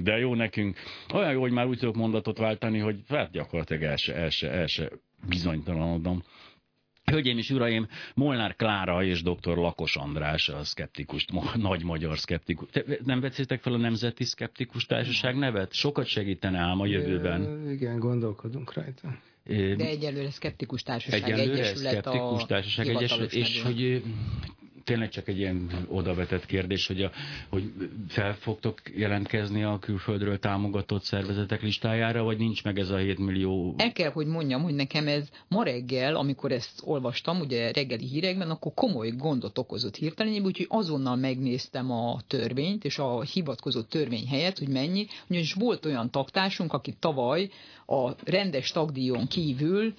De jó nekünk. Olyan jó, hogy már úgy tudok mondatot váltani, hogy hát gyakorlatilag el se, el se, el se bizonytalanodom. Hölgyeim és uraim, Molnár Klára és dr. Lakos András, a szkeptikus, nagy magyar szkeptikus. Te nem veszétek fel a Nemzeti Szkeptikus Társaság nevet? Sokat segítene ám a jövőben. Igen, gondolkodunk rajta. De egyelőre szkeptikus társaság egyelőre egyesület szkeptikus a társaság egyesület, és hogy tényleg csak egy ilyen odavetett kérdés, hogy, a, hogy fel fogtok jelentkezni a külföldről támogatott szervezetek listájára, vagy nincs meg ez a 7 millió? El kell, hogy mondjam, hogy nekem ez ma reggel, amikor ezt olvastam, ugye reggeli hírekben, akkor komoly gondot okozott hirtelen, úgyhogy azonnal megnéztem a törvényt, és a hivatkozott törvény helyett, hogy mennyi, ugyanis volt olyan taktársunk, aki tavaly a rendes tagdíjon kívül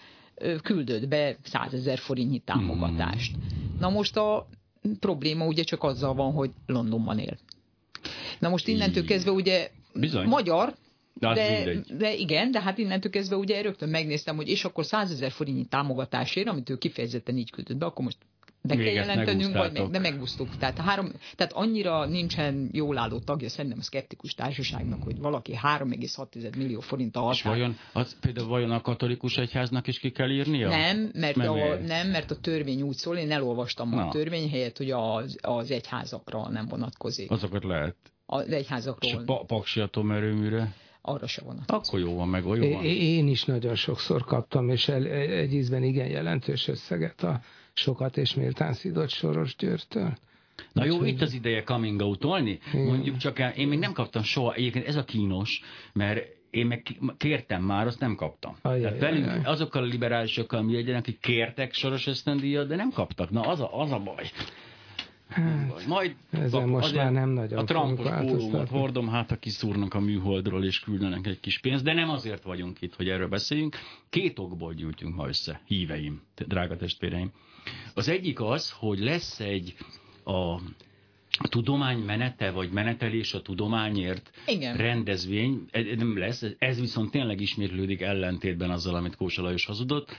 küldött be 100 ezer forintnyi támogatást. Hmm. Na most a probléma ugye csak azzal van, hogy Londonban él. Na most innentől kezdve ugye Bizony. magyar, de, de, de igen, de hát innentől kezdve ugye rögtön megnéztem, hogy és akkor 100 ezer forintnyi támogatásért, amit ő kifejezetten így küldött be, akkor most be kell jelentenünk, vagy meg, de megbusztuk. Tehát, három, tehát annyira nincsen jól álló tagja szerintem a szkeptikus társaságnak, hogy valaki 3,6 millió forint alatt. És vajon, az, például vajon a katolikus egyháznak is ki kell írnia? Nem, mert, a, nem, mert a törvény úgy szól, én elolvastam Na. a törvény helyett, hogy az, az egyházakra nem vonatkozik. Azokat lehet. Az egyházakról. És a pa, paksi atomerőműre? arra se vonatkozik. Akkor jó van, meg jó van. Én is nagyon sokszor kaptam, és el, egy ízben igen jelentős összeget a sokat és méltán szidott Soros Győrtől. Na jó, itt az ideje coming out-olni. Mondjuk csak, el, én még nem kaptam soha, egyébként ez a kínos, mert én meg kértem már, azt nem kaptam. Ajaj, Tehát velünk, ajaj. azokkal a liberálisokkal mi egyenek, akik kértek soros ösztöndíjat, de nem kaptak. Na az a, az a baj. Hát, Majd ezen most már nem nagyon A Trumpos pólómat hordom, hát ha kiszúrnak a műholdról és küldenek egy kis pénzt, de nem azért vagyunk itt, hogy erről beszéljünk. Két okból gyűjtünk ma össze, híveim, drága testvéreim. Az egyik az, hogy lesz egy a a tudomány menete, vagy menetelés a tudományért Igen. rendezvény, nem lesz, ez viszont tényleg ismétlődik ellentétben azzal, amit Kósa Lajos hazudott.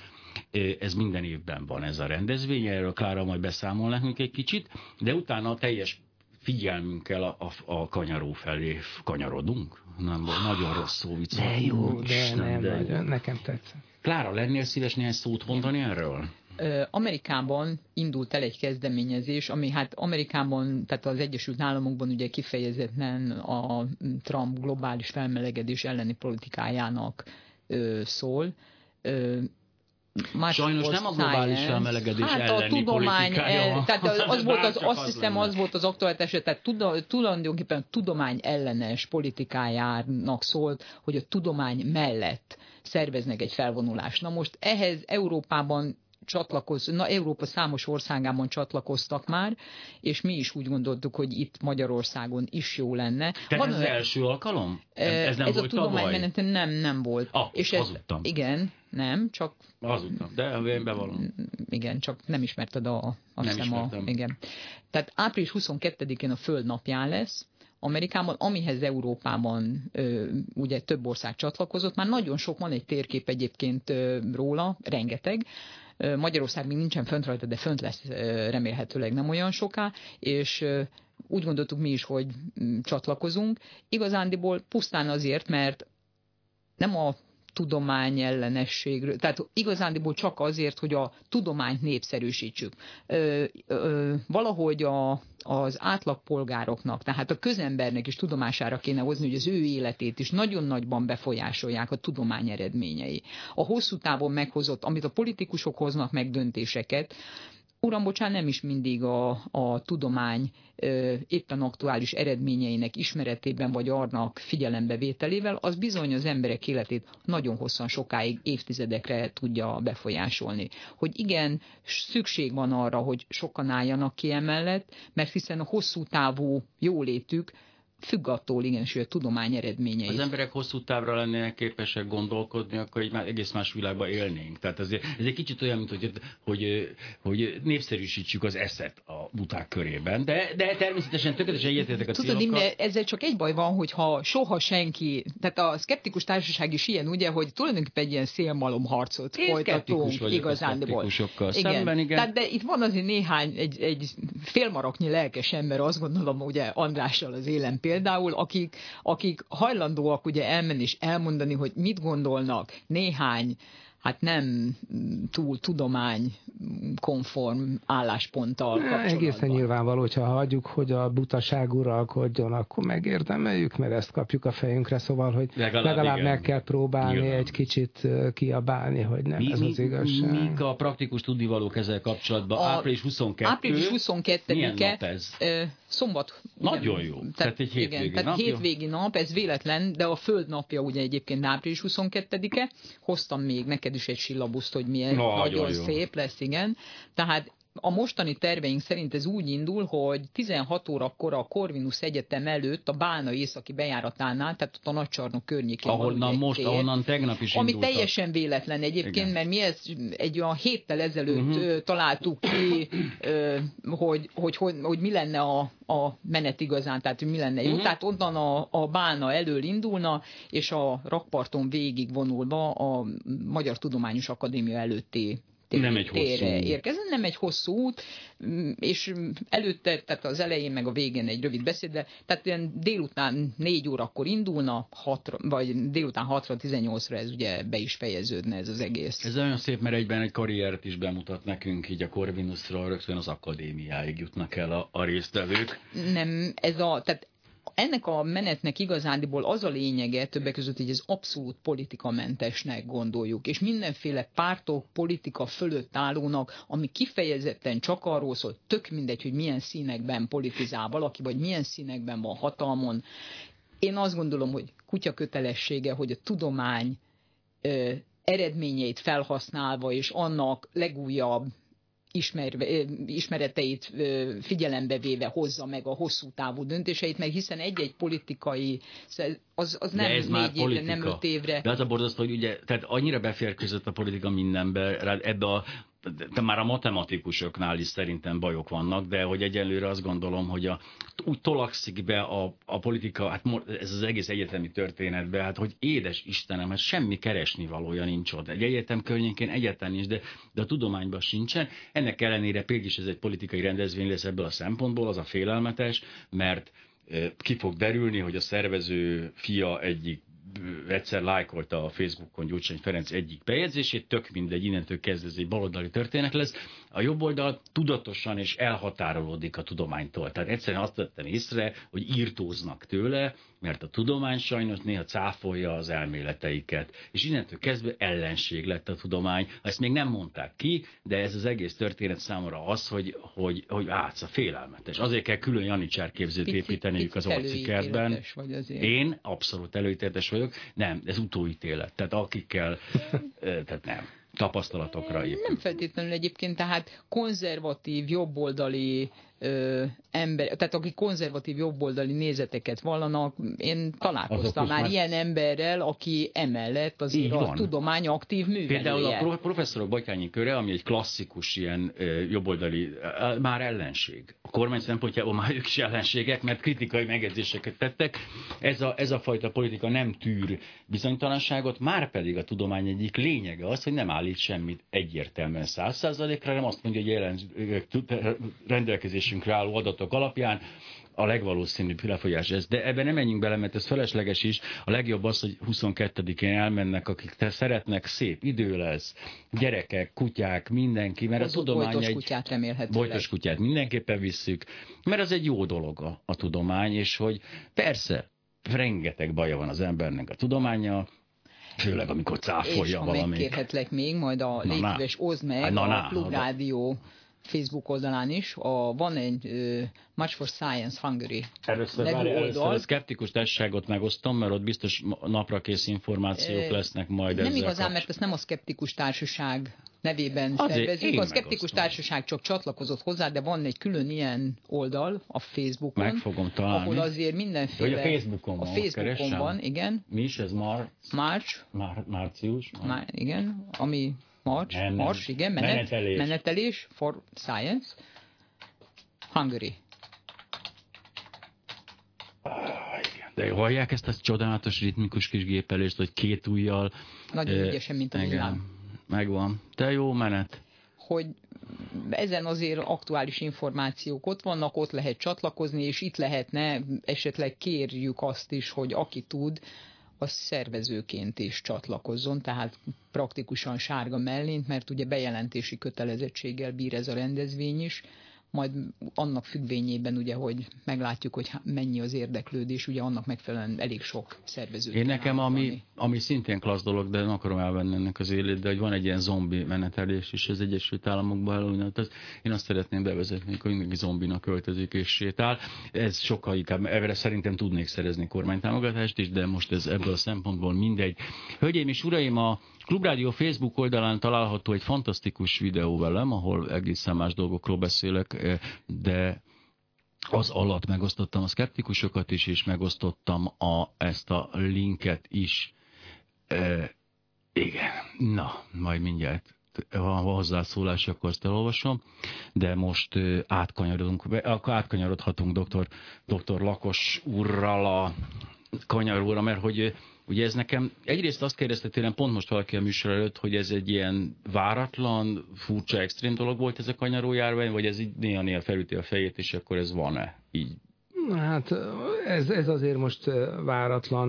Ez minden évben van ez a rendezvény, erről Klára majd beszámol nekünk egy kicsit, de utána a teljes figyelmünkkel a, a, a kanyaró felé kanyarodunk. Nem, nagyon rossz szó vicc. De jó, de Isten, nem, de nagyon, nekem tetszett. Klára, lennél szíves néhány szót mondani erről? Amerikában indult el egy kezdeményezés, ami hát Amerikában, tehát az Egyesült Államokban ugye kifejezetten a Trump globális felmelegedés elleni politikájának szól. Más Sajnos nem a globális science. felmelegedés hát elleni a tudomány, el, tehát az volt az, azt hiszem az volt az aktuális tehát tulajdonképpen a tudomány ellenes politikájának szólt, hogy a tudomány mellett szerveznek egy felvonulást. Na most ehhez Európában csatlakoz, na Európa számos országában csatlakoztak már, és mi is úgy gondoltuk, hogy itt Magyarországon is jó lenne. Tehát Van ez az első alkalom? Ez, nem ez volt a tudománymeneten nem, nem volt. Ah, és ez, hazudtam. Igen, nem, csak... Hazudtam, de én bevallom. Igen, csak nem ismerted a... Azt nem hiszem a, igen. Tehát április 22-én a Föld napján lesz, Amerikában, amihez Európában ö, ugye több ország csatlakozott, már nagyon sok van egy térkép egyébként ö, róla, rengeteg, Magyarország még nincsen fönt rajta, de fönt lesz remélhetőleg nem olyan soká, és úgy gondoltuk mi is, hogy mm, csatlakozunk. Igazándiból pusztán azért, mert nem a tudomány ellenességről. Tehát igazándiból csak azért, hogy a tudományt népszerűsítsük. Ö, ö, valahogy a, az átlagpolgároknak, tehát a közembernek is tudomására kéne hozni, hogy az ő életét is nagyon nagyban befolyásolják a tudomány eredményei. A hosszú távon meghozott, amit a politikusok hoznak meg döntéseket, uram, bocsán, nem is mindig a, a tudomány éppen aktuális eredményeinek ismeretében vagy arnak figyelembevételével, az bizony az emberek életét nagyon hosszan sokáig, évtizedekre tudja befolyásolni. Hogy igen, szükség van arra, hogy sokan álljanak ki emellett, mert hiszen a hosszú távú jólétük függ attól igen, hogy a tudomány eredményei. Az emberek hosszú távra lennének képesek gondolkodni, akkor egy már egész más világban élnénk. Tehát ez, ez egy kicsit olyan, mint hogy, hogy, hogy népszerűsítsük az eszet a buták körében, de, de természetesen tökéletesen egyetértek a Tudod, Imre, ezzel csak egy baj van, hogyha soha senki, tehát a szkeptikus társaság is ilyen, ugye, hogy tulajdonképpen egy ilyen szélmalom harcot Én folytatunk igazándiból. Igen. Szemben, igen. Tehát, de itt van azért néhány, egy, egy félmaraknyi lelkes ember, azt gondolom, ugye Andrással az élen például, akik, akik hajlandóak ugye elmenni és elmondani, hogy mit gondolnak néhány hát nem túl tudomány konform állásponttal kapcsolatban. Egészen nyilvánvaló, hogyha hagyjuk, hogy a butaság uralkodjon, akkor megérdemeljük, mert ezt kapjuk a fejünkre, szóval, hogy legalább, legalább meg kell próbálni Nyilván. egy kicsit kiabálni, hogy nem mi, ez az igazság. Mik a praktikus tudnivalók ezzel kapcsolatban? A, április 22 Április 22 Milyen nap ez? Szombat. Nagyon jó. Tehát, tehát egy hétvégi igen, nap. Tehát hétvégi nap, ez véletlen, de a Föld napja ugye egyébként április 22-e. Hoztam még neked is egy sillabuszt, hogy milyen nagyon, nagyon szép lesz, igen. Tehát a mostani terveink szerint ez úgy indul, hogy 16 órakor a Corvinus Egyetem előtt a Bálna északi bejáratánál, tehát ott a nagycsarnok környékén Ahonnan most, tér, ahonnan tegnap is Ami indultak. teljesen véletlen egyébként, Igen. mert mi ezt egy olyan héttel ezelőtt uh-huh. találtuk ki, hogy, hogy, hogy, hogy mi lenne a, a menet igazán, tehát mi lenne jó. Uh-huh. Tehát onnan a, a Bálna elől indulna, és a rakparton végig vonulva a Magyar Tudományos Akadémia előtti nem egy hosszú érkezni, nem egy hosszú út, mm, és előtte, tehát az elején meg a végén egy rövid beszéd, de tehát ilyen délután négy órakor indulna, hatra, vagy délután 6-ra, 18-ra ez ugye be is fejeződne ez az egész. Ez olyan szép, mert egyben egy karriert is bemutat nekünk, így a Corvinusra rögtön az akadémiáig jutnak el a, a résztvevők. Nem, ez a, tehát ennek a menetnek igazándiból az a lényege, többek között hogy ez abszolút politikamentesnek gondoljuk, és mindenféle pártok, politika fölött állónak, ami kifejezetten csak arról szól, tök mindegy, hogy milyen színekben politizál valaki, vagy milyen színekben van hatalmon. Én azt gondolom, hogy kutya kötelessége, hogy a tudomány ö, eredményeit felhasználva, és annak legújabb ismerve, ismereteit figyelembe véve hozza meg a hosszú távú döntéseit, mert hiszen egy-egy politikai, az, az nem négy évre, nem öt évre. De az a borzasztó, hogy ugye, tehát annyira beférkőzött a politika mindenbe, ebbe a de már a matematikusoknál is szerintem bajok vannak, de hogy egyelőre azt gondolom, hogy a, úgy tolakszik be a, a politika, hát ez az egész egyetemi történetbe, hát hogy édes Istenem, hát semmi keresni valója nincs ott. Egy egyetem környékén egyetlen nincs, de, de a tudományban sincsen. Ennek ellenére például is ez egy politikai rendezvény lesz ebből a szempontból, az a félelmetes, mert ki fog derülni, hogy a szervező fia egyik egyszer lájkolta a Facebookon Gyurcsány Ferenc egyik bejegyzését, tök mindegy, innentől kezdve ez egy baloldali történet lesz. A jobb oldal tudatosan és elhatárolódik a tudománytól. Tehát egyszerűen azt vettem észre, hogy írtóznak tőle, mert a tudomány sajnos néha cáfolja az elméleteiket. És innentől kezdve ellenség lett a tudomány. Ezt még nem mondták ki, de ez az egész történet számomra az, hogy, hogy, hogy átsz a félelmetes. Azért kell külön Janicsár képzőt építeniük az arcikertben. Én abszolút előítéletes vagyok. Nem, ez utóítélet. Tehát akikkel, tehát nem tapasztalatokra épül. Nem feltétlenül egyébként, tehát konzervatív, jobboldali ö, ember, tehát akik konzervatív jobboldali nézeteket vallanak, én találkoztam már, már ilyen emberrel, aki emellett az a tudomány aktív művelője. Például a professzorok Batyányi köre, ami egy klasszikus ilyen ö, jobboldali, már ellenség. Kormány szempontjából már ők is ellenségek, mert kritikai megjegyzéseket tettek. Ez a, ez a fajta politika nem tűr bizonytalanságot, már pedig a tudomány egyik lényege az, hogy nem állít semmit egyértelműen száz százalékra, hanem azt mondja, hogy jelen, rendelkezés rendelkezésünkre álló adatok alapján a legvalószínűbb lefolyás ez. De ebben nem menjünk bele, mert ez felesleges is. A legjobb az, hogy 22-én elmennek, akik te szeretnek, szép idő lesz, gyerekek, kutyák, mindenki, mert az a tudomány bojtos egy... kutyát remélhetőleg. Bojtos kutyát mindenképpen visszük, mert az egy jó dolog a, a tudomány, és hogy persze, rengeteg baja van az embernek a tudománya, Főleg, amikor cáfolja és, valamit. És megkérhetlek még, majd a légy oszd meg na, na, a Klub Rádió Facebook oldalán is, a, van egy uh, Much for Science Hungary Először, nevű oldal. Először a szkeptikus társaságot megosztom, mert ott biztos napra kész információk lesznek majd Nem igazán, mert ezt nem a szkeptikus társaság nevében Azért szervezünk. A szkeptikus társaság csak csatlakozott hozzá, de van egy külön ilyen oldal a Facebookon. Meg fogom találni. Ahol azért mindenféle... Vagy a Facebookon van. A Facebookon van, igen. Mi is ez? Mar... March. Mar... Március? Már, igen, ami March, nem, March, igen, menet, menetelés. menetelés for science, Hungary. De hallják ezt a csodálatos ritmikus kis gépelést, hogy két ujjal. Nagyon eh, ügyesen, mint a villám. Megvan. Te jó menet. Hogy ezen azért aktuális információk ott vannak, ott lehet csatlakozni, és itt lehetne, esetleg kérjük azt is, hogy aki tud, az szervezőként is csatlakozzon, tehát praktikusan sárga mellint, mert ugye bejelentési kötelezettséggel bír ez a rendezvény is, majd annak függvényében ugye, hogy meglátjuk, hogy mennyi az érdeklődés, ugye annak megfelelően elég sok szervező. Én nekem, ami, ami szintén klassz dolog, de nem akarom elvenni ennek az élét, de hogy van egy ilyen zombi menetelés is az Egyesült Államokban előnyött, hát én azt szeretném bevezetni, hogy mindenki zombinak költözik és sétál. Ez sokkal inkább, erre szerintem tudnék szerezni kormánytámogatást is, de most ez ebből a szempontból mindegy. Hölgyeim és uraim, a Klubrádió Facebook oldalán található egy fantasztikus videó velem, ahol egészen más dolgokról beszélek, eh, de az alatt megosztottam a szkeptikusokat is, és megosztottam a, ezt a linket is. E, igen, na, majd mindjárt ha hozzászólás, akkor azt elolvasom, de most eh, átkanyarodunk, átkanyarodhatunk doktor, doktor Lakos úrral a kanyarúra, mert hogy Ugye ez nekem, egyrészt azt kérdezte tőlem pont most valaki a műsor előtt, hogy ez egy ilyen váratlan, furcsa, extrém dolog volt ez a kanyarójárvány, vagy ez így néha-néha felüti a fejét, és akkor ez van-e? Így Hát ez, ez azért most váratlan.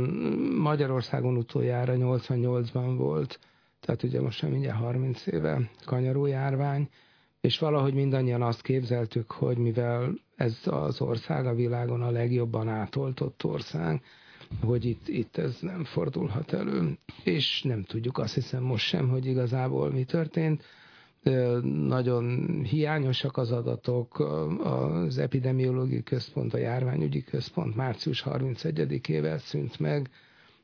Magyarországon utoljára 88-ban volt, tehát ugye most sem mindjárt 30 éve kanyarójárvány, és valahogy mindannyian azt képzeltük, hogy mivel ez az ország a világon a legjobban átoltott ország, hogy itt, itt ez nem fordulhat elő, és nem tudjuk azt hiszem most sem, hogy igazából mi történt. Nagyon hiányosak az adatok, az epidemiológiai központ, a járványügyi központ március 31-ével szűnt meg,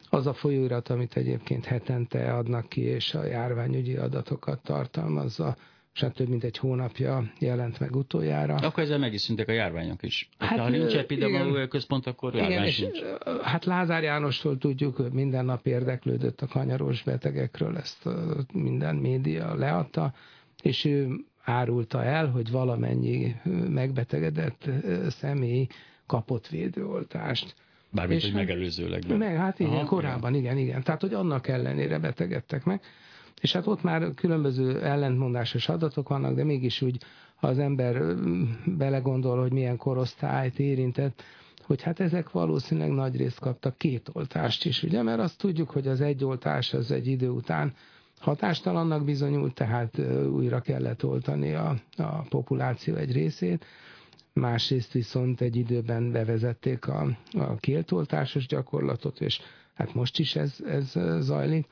az a folyóirat, amit egyébként hetente adnak ki, és a járványügyi adatokat tartalmazza, és hát több mint egy hónapja jelent meg utoljára. Akkor ezzel meg is szüntek a járványok is. Hát, ha nincs epidemiológiai központ, akkor igen, járvány sincs. Hát Lázár Jánostól tudjuk, minden nap érdeklődött a kanyaros betegekről, ezt minden média leadta, és ő árulta el, hogy valamennyi megbetegedett személy kapott védőoltást. Bármint, hogy hát megelőzőleg. Meg, hát igen, Aha, korábban, igen. igen, igen. Tehát, hogy annak ellenére betegedtek meg. És hát ott már különböző ellentmondásos adatok vannak, de mégis úgy, ha az ember belegondol, hogy milyen korosztályt érintett, hogy hát ezek valószínűleg nagy részt kaptak két oltást is, ugye, mert azt tudjuk, hogy az egy oltás az egy idő után hatástalannak bizonyult, tehát újra kellett oltani a, a populáció egy részét, másrészt viszont egy időben bevezették a, a kétoltásos gyakorlatot, és hát most is ez, ez zajlik.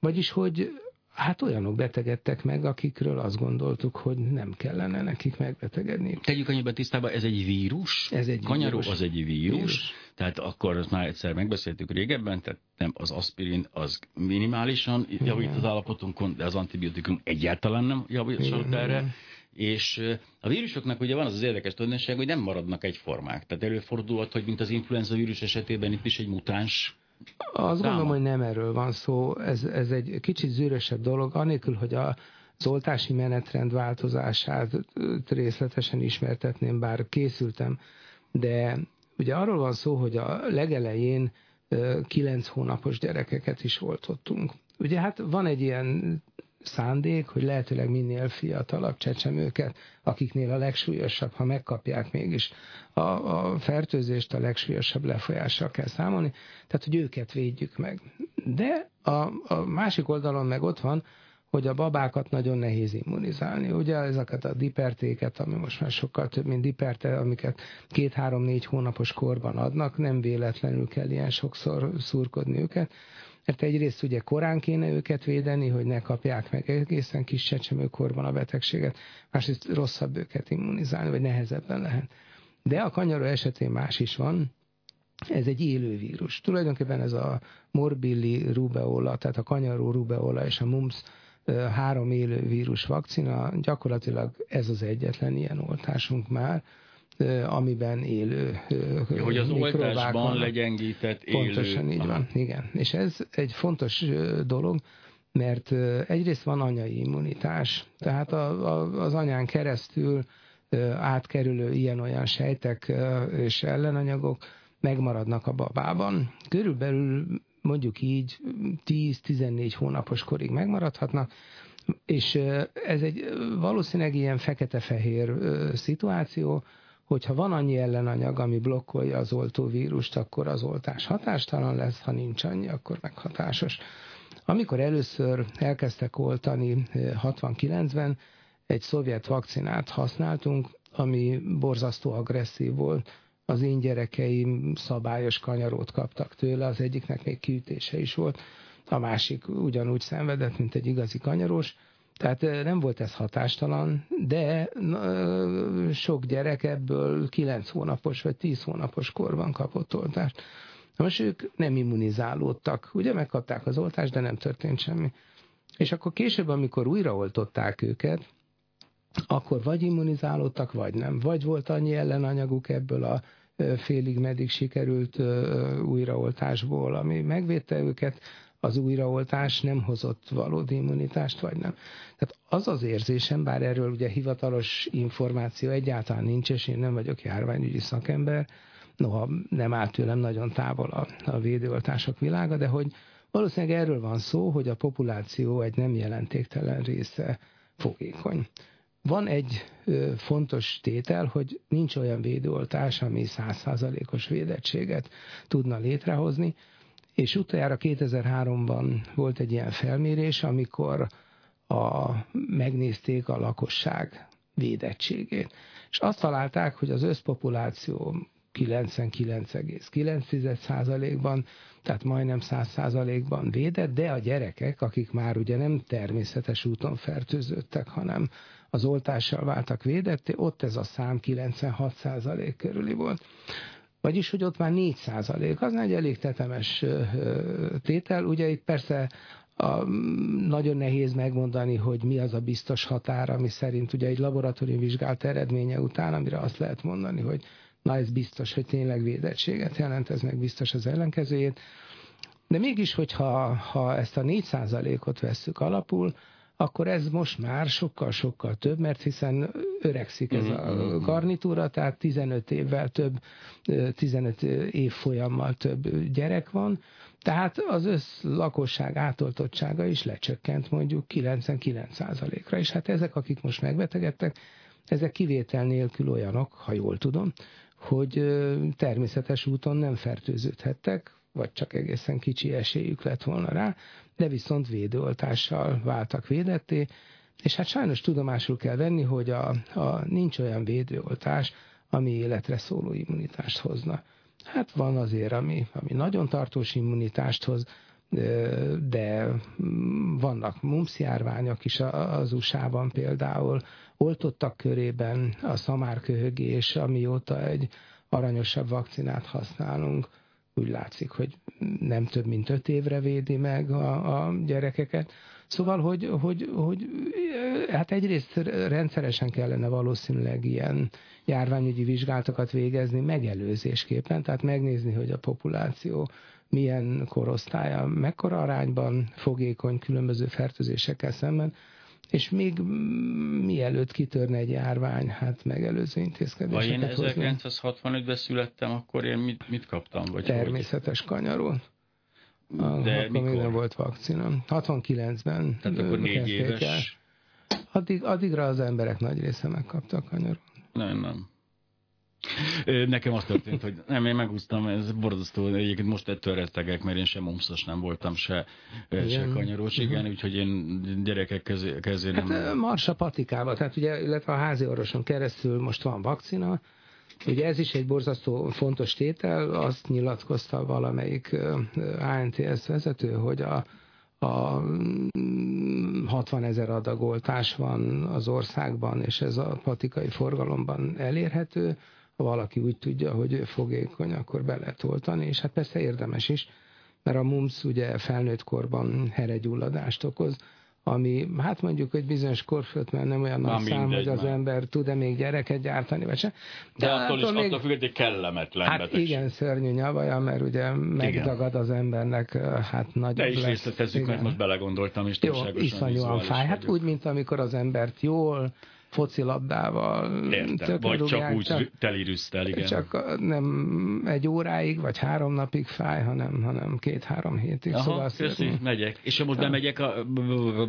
Vagyis, hogy Hát olyanok betegedtek meg, akikről azt gondoltuk, hogy nem kellene nekik megbetegedni. Tegyük annyiban tisztában, ez egy vírus? Ez egy Kanyaró vírus. az egy vírus, vírus. Tehát akkor azt már egyszer megbeszéltük régebben, tehát nem az aspirin az minimálisan javít az állapotunkon, de az antibiotikum egyáltalán nem javít erre. És a vírusoknak ugye van az az érdekes tulajdonság, hogy nem maradnak egyformák. Tehát előfordulhat, hogy mint az influenza vírus esetében itt is egy mutáns azt gondolom, hogy nem erről van szó. Ez, ez egy kicsit zűrösebb dolog, anélkül, hogy a, az oltási menetrend változását részletesen ismertetném, bár készültem, de ugye arról van szó, hogy a legelején kilenc hónapos gyerekeket is oltottunk. Ugye hát van egy ilyen szándék, hogy lehetőleg minél fiatalabb csecsemőket, akiknél a legsúlyosabb, ha megkapják mégis a, a fertőzést, a legsúlyosabb lefolyással kell számolni, tehát hogy őket védjük meg. De a, a másik oldalon meg ott van, hogy a babákat nagyon nehéz immunizálni. Ugye ezeket a dipertéket, ami most már sokkal több, mint diperte, amiket két-három-négy hónapos korban adnak, nem véletlenül kell ilyen sokszor szurkodni őket mert egyrészt ugye korán kéne őket védeni, hogy ne kapják meg egészen kis csecsemőkorban a betegséget, másrészt rosszabb őket immunizálni, vagy nehezebben lehet. De a kanyaró esetén más is van, ez egy élő vírus. Tulajdonképpen ez a morbilli rubeola, tehát a kanyaró rubeola és a mumps három élő vírus vakcina, gyakorlatilag ez az egyetlen ilyen oltásunk már, amiben élő ja, Hogy az oltásban legyengített élő. Pontosan így Aha. van, igen. És ez egy fontos dolog, mert egyrészt van anyai immunitás, tehát a, a, az anyán keresztül átkerülő ilyen-olyan sejtek és ellenanyagok megmaradnak a babában. Körülbelül mondjuk így 10-14 hónapos korig megmaradhatnak, És ez egy valószínűleg ilyen fekete-fehér szituáció, hogyha van annyi ellenanyag, ami blokkolja az oltóvírust, akkor az oltás hatástalan lesz, ha nincs annyi, akkor meg hatásos. Amikor először elkezdtek oltani 69-ben, egy szovjet vakcinát használtunk, ami borzasztó agresszív volt. Az én gyerekeim szabályos kanyarót kaptak tőle, az egyiknek még kiütése is volt, a másik ugyanúgy szenvedett, mint egy igazi kanyarós. Tehát nem volt ez hatástalan, de sok gyerek ebből 9 hónapos vagy 10 hónapos korban kapott oltást. Most ők nem immunizálódtak. Ugye megkapták az oltást, de nem történt semmi. És akkor később, amikor újraoltották őket, akkor vagy immunizálódtak, vagy nem. Vagy volt annyi ellenanyaguk ebből a félig meddig sikerült újraoltásból, ami megvédte őket, az újraoltás nem hozott valódi immunitást, vagy nem. Tehát az az érzésem, bár erről ugye hivatalos információ egyáltalán nincs, és én nem vagyok járványügyi szakember, noha nem áll tőlem nagyon távol a, a védőoltások világa, de hogy valószínűleg erről van szó, hogy a populáció egy nem jelentéktelen része fogékony. Van egy ö, fontos tétel, hogy nincs olyan védőoltás, ami százszázalékos védettséget tudna létrehozni, és utoljára 2003-ban volt egy ilyen felmérés, amikor a, megnézték a lakosság védettségét. És azt találták, hogy az összpopuláció 99,9%-ban, tehát majdnem 100%-ban védett, de a gyerekek, akik már ugye nem természetes úton fertőzöttek, hanem az oltással váltak védetté, ott ez a szám 96% körüli volt. Vagyis, hogy ott már 4 százalék, az egy elég tetemes tétel. Ugye itt persze a, nagyon nehéz megmondani, hogy mi az a biztos határ, ami szerint ugye egy laboratórium vizsgált eredménye után, amire azt lehet mondani, hogy na ez biztos, hogy tényleg védettséget jelent, ez meg biztos az ellenkezőjét. De mégis, hogyha ha ezt a 4%-ot vesszük alapul, akkor ez most már sokkal-sokkal több, mert hiszen öregszik ez a mm-hmm, mm-hmm. garnitúra, tehát 15 évvel több, 15 év folyammal több gyerek van, tehát az össz lakosság átoltottsága is lecsökkent mondjuk 99%-ra, és hát ezek, akik most megbetegedtek, ezek kivétel nélkül olyanok, ha jól tudom, hogy természetes úton nem fertőződhettek, vagy csak egészen kicsi esélyük lett volna rá, de viszont védőoltással váltak védetté, és hát sajnos tudomásul kell venni, hogy a, a, nincs olyan védőoltás, ami életre szóló immunitást hozna. Hát van azért, ami, ami nagyon tartós immunitást hoz, de vannak mumps járványok is az USA-ban például, oltottak körében a szamárköhögés, amióta egy aranyosabb vakcinát használunk, úgy látszik, hogy nem több mint öt évre védi meg a, a gyerekeket. Szóval, hogy, hogy, hogy hát egyrészt rendszeresen kellene valószínűleg ilyen járványügyi vizsgálatokat végezni megelőzésképpen, tehát megnézni, hogy a populáció milyen korosztálya, mekkora arányban fogékony különböző fertőzésekkel szemben, és még mielőtt kitörne egy járvány, hát megelőző intézkedéseket Vagy én 1965-ben születtem, akkor én mit, mit kaptam? Vagy Természetes hogy? kanyaron. De akkor mikor? még nem volt vakcina. 69-ben Tehát akkor négy éves. El. Addig, addigra az emberek nagy része megkapta a kanyaron. Nem, nem. Nekem azt történt, hogy nem, én megúsztam, ez borzasztó, egyébként most ettől rettegek, mert én sem omszos nem voltam, se, se kanyarós, igen, uh-huh. úgyhogy én gyerekek közé nem... Hát Marsa patikával, tehát ugye, illetve a házi orvoson keresztül most van vakcina, Ugye ez is egy borzasztó fontos tétel, azt nyilatkozta valamelyik ANTS vezető, hogy a, a 60 ezer adagoltás van az országban, és ez a patikai forgalomban elérhető, ha valaki úgy tudja, hogy fogékony, akkor be lehet oltani, és hát persze érdemes is, mert a mumps ugye felnőtt korban heregyulladást okoz, ami hát mondjuk, hogy bizonyos korfölt, mert nem olyan nagy szám, hogy az már. ember tud-e még gyereket gyártani, vagy sem. De, de attól, attól is még, attól függ, hogy kellemetlen Hát betegség. igen, szörnyű nyavaja, mert ugye megdagad az embernek, hát nagy De is részletezzük, mert most belegondoltam, és Jó, iszonyúan fáj. Hát úgy, mint amikor az embert jól focilabdával. Értem, vagy csak úgy csak, telirűztel, igen. Csak nem egy óráig, vagy három napig fáj, hanem, hanem két-három hétig. Aha, szóval köszi, szépen. megyek. És most bemegyek, a,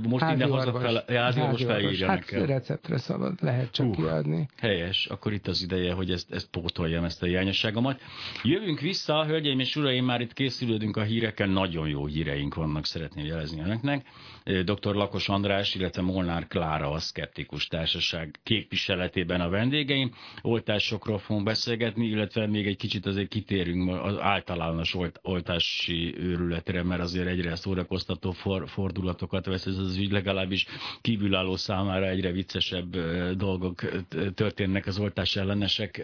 most házi innen hazafele, házi orvos felírja hát nekem. receptre szabad, lehet csak uh, kiadni. Helyes, akkor itt az ideje, hogy ezt, ezt pótoljam, ezt a hiányosságomat. Jövünk vissza, hölgyeim és uraim, már itt készülődünk a híreken, nagyon jó híreink vannak, szeretném jelezni önöknek. Dr. Lakos András, illetve Molnár Klára a Szkeptikus Társaság képviseletében a vendégeim. Oltásokról fogunk beszélgetni, illetve még egy kicsit azért kitérünk az általános olt, oltási őrületre, mert azért egyre szórakoztató for, fordulatokat vesz ez az ügy, legalábbis kívülálló számára egyre viccesebb dolgok történnek az oltás ellenesek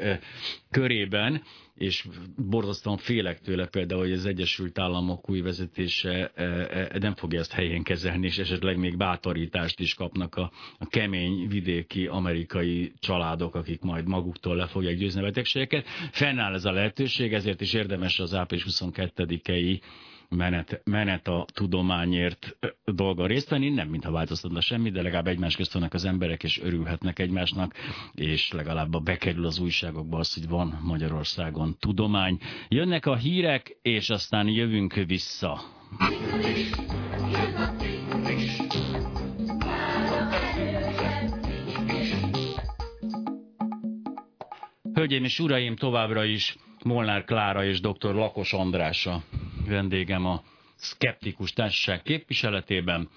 körében és borzasztóan félek tőle például, hogy az Egyesült Államok új vezetése e, e, nem fogja ezt helyén kezelni, és esetleg még bátorítást is kapnak a, a kemény vidéki amerikai családok, akik majd maguktól le fogják győzni a betegségeket. Fennáll ez a lehetőség, ezért is érdemes az április 22-i menet, menet a tudományért dolga részt venni, nem mintha változtatna semmi, de legalább egymás közt vannak az emberek, és örülhetnek egymásnak, és legalább bekerül az újságokba az, hogy van Magyarországon tudomány. Jönnek a hírek, és aztán jövünk vissza. Hölgyeim és uraim, továbbra is Molnár Klára és dr. Lakos Andrása vendégem a szkeptikus társaság képviseletében.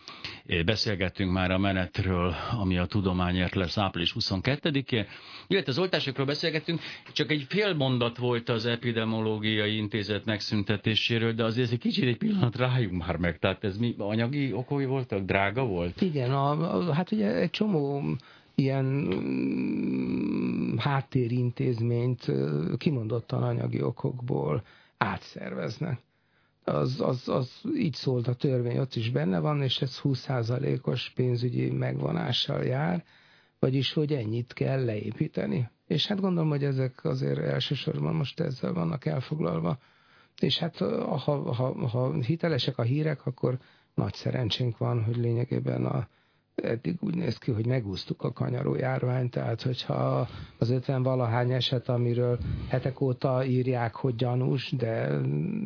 Beszélgettünk már a menetről, ami a tudományért lesz április 22-én, illetve az oltásokról beszélgettünk, csak egy fél mondat volt az epidemiológiai intézet megszüntetéséről, de azért egy kicsit egy pillanat rájunk már meg, tehát ez mi anyagi okai voltak, drága volt? Igen, a, a, hát ugye egy csomó ilyen mm, háttérintézményt kimondottan anyagi okokból átszerveznek. Az, az, az így szólt a törvény, ott is benne van, és ez 20%-os pénzügyi megvonással jár, vagyis hogy ennyit kell leépíteni. És hát gondolom, hogy ezek azért elsősorban most ezzel vannak elfoglalva. És hát ha, ha, ha hitelesek a hírek, akkor nagy szerencsénk van, hogy lényegében a eddig úgy néz ki, hogy megúsztuk a kanyaró járványt, tehát hogyha az 50 valahány eset, amiről hetek óta írják, hogy gyanús, de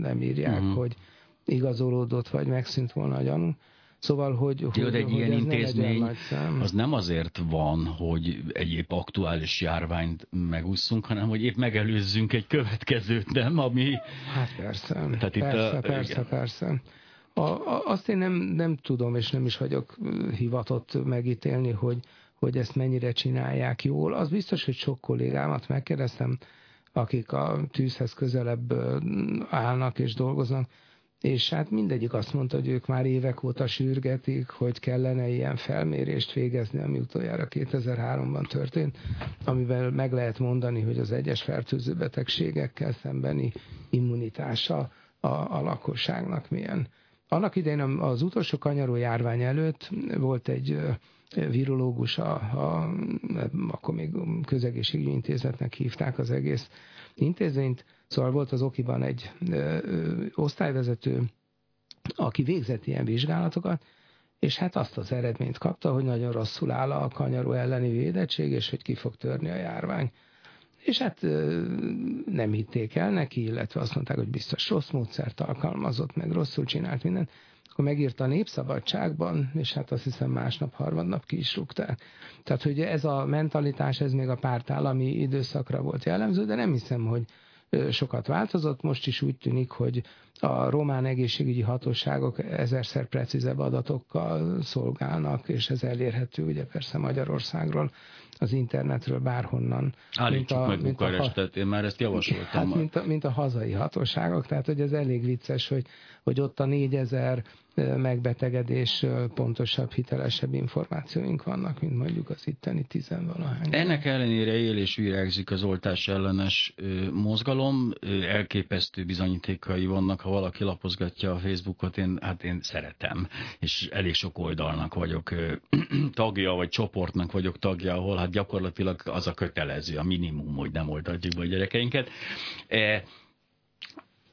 nem írják, uh-huh. hogy igazolódott, vagy megszűnt volna a gyanú. Szóval, hogy, hogy, hogy egy ilyen intézmény nem az nem azért van, hogy egy épp aktuális járványt megúszunk, hanem hogy épp megelőzzünk egy következőt, nem? Ami... Hát persze, Tehát persze, itt a, persze, igen. persze. A, a, azt én nem, nem tudom, és nem is vagyok hivatott megítélni, hogy, hogy ezt mennyire csinálják jól. Az biztos, hogy sok kollégámat megkérdeztem, akik a tűzhez közelebb állnak és dolgoznak, és hát mindegyik azt mondta, hogy ők már évek óta sürgetik, hogy kellene ilyen felmérést végezni, ami utoljára 2003-ban történt, amivel meg lehet mondani, hogy az egyes fertőző betegségekkel szembeni immunitása a, a lakosságnak milyen. Annak idején az utolsó kanyaró járvány előtt volt egy virológus, a, a, akkor még közegészségügyi intézetnek hívták az egész intézményt, szóval volt az Okiban egy ö, ö, osztályvezető, aki végzett ilyen vizsgálatokat, és hát azt az eredményt kapta, hogy nagyon rosszul áll a kanyaró elleni védettség, és hogy ki fog törni a járvány. És hát nem hitték el neki, illetve azt mondták, hogy biztos rossz módszert alkalmazott, meg rosszul csinált mindent. Akkor megírta a Népszabadságban, és hát azt hiszem másnap, harmadnap ki is rúgták. Tehát, hogy ez a mentalitás, ez még a pártállami időszakra volt jellemző, de nem hiszem, hogy sokat változott. Most is úgy tűnik, hogy a román egészségügyi hatóságok ezerszer precízebb adatokkal szolgálnak, és ez elérhető ugye persze Magyarországról, az internetről bárhonnan. Állítsuk mint a, meg Bukarestet, én már ezt javasoltam. Hát, mint a, mint a hazai hatóságok, tehát hogy ez elég vicces, hogy, hogy ott a 4000 megbetegedés pontosabb, hitelesebb információink vannak, mint mondjuk az itteni tizenvalahány. Ennek ellenére él és virágzik az oltás ellenes mozgalom, elképesztő bizonyítékai vannak, ha valaki lapozgatja a Facebookot, én, hát én szeretem, és elég sok oldalnak vagyok tagja, vagy csoportnak vagyok tagja, ahol hát gyakorlatilag az a kötelező, a minimum, hogy nem oltatjuk be a gyerekeinket.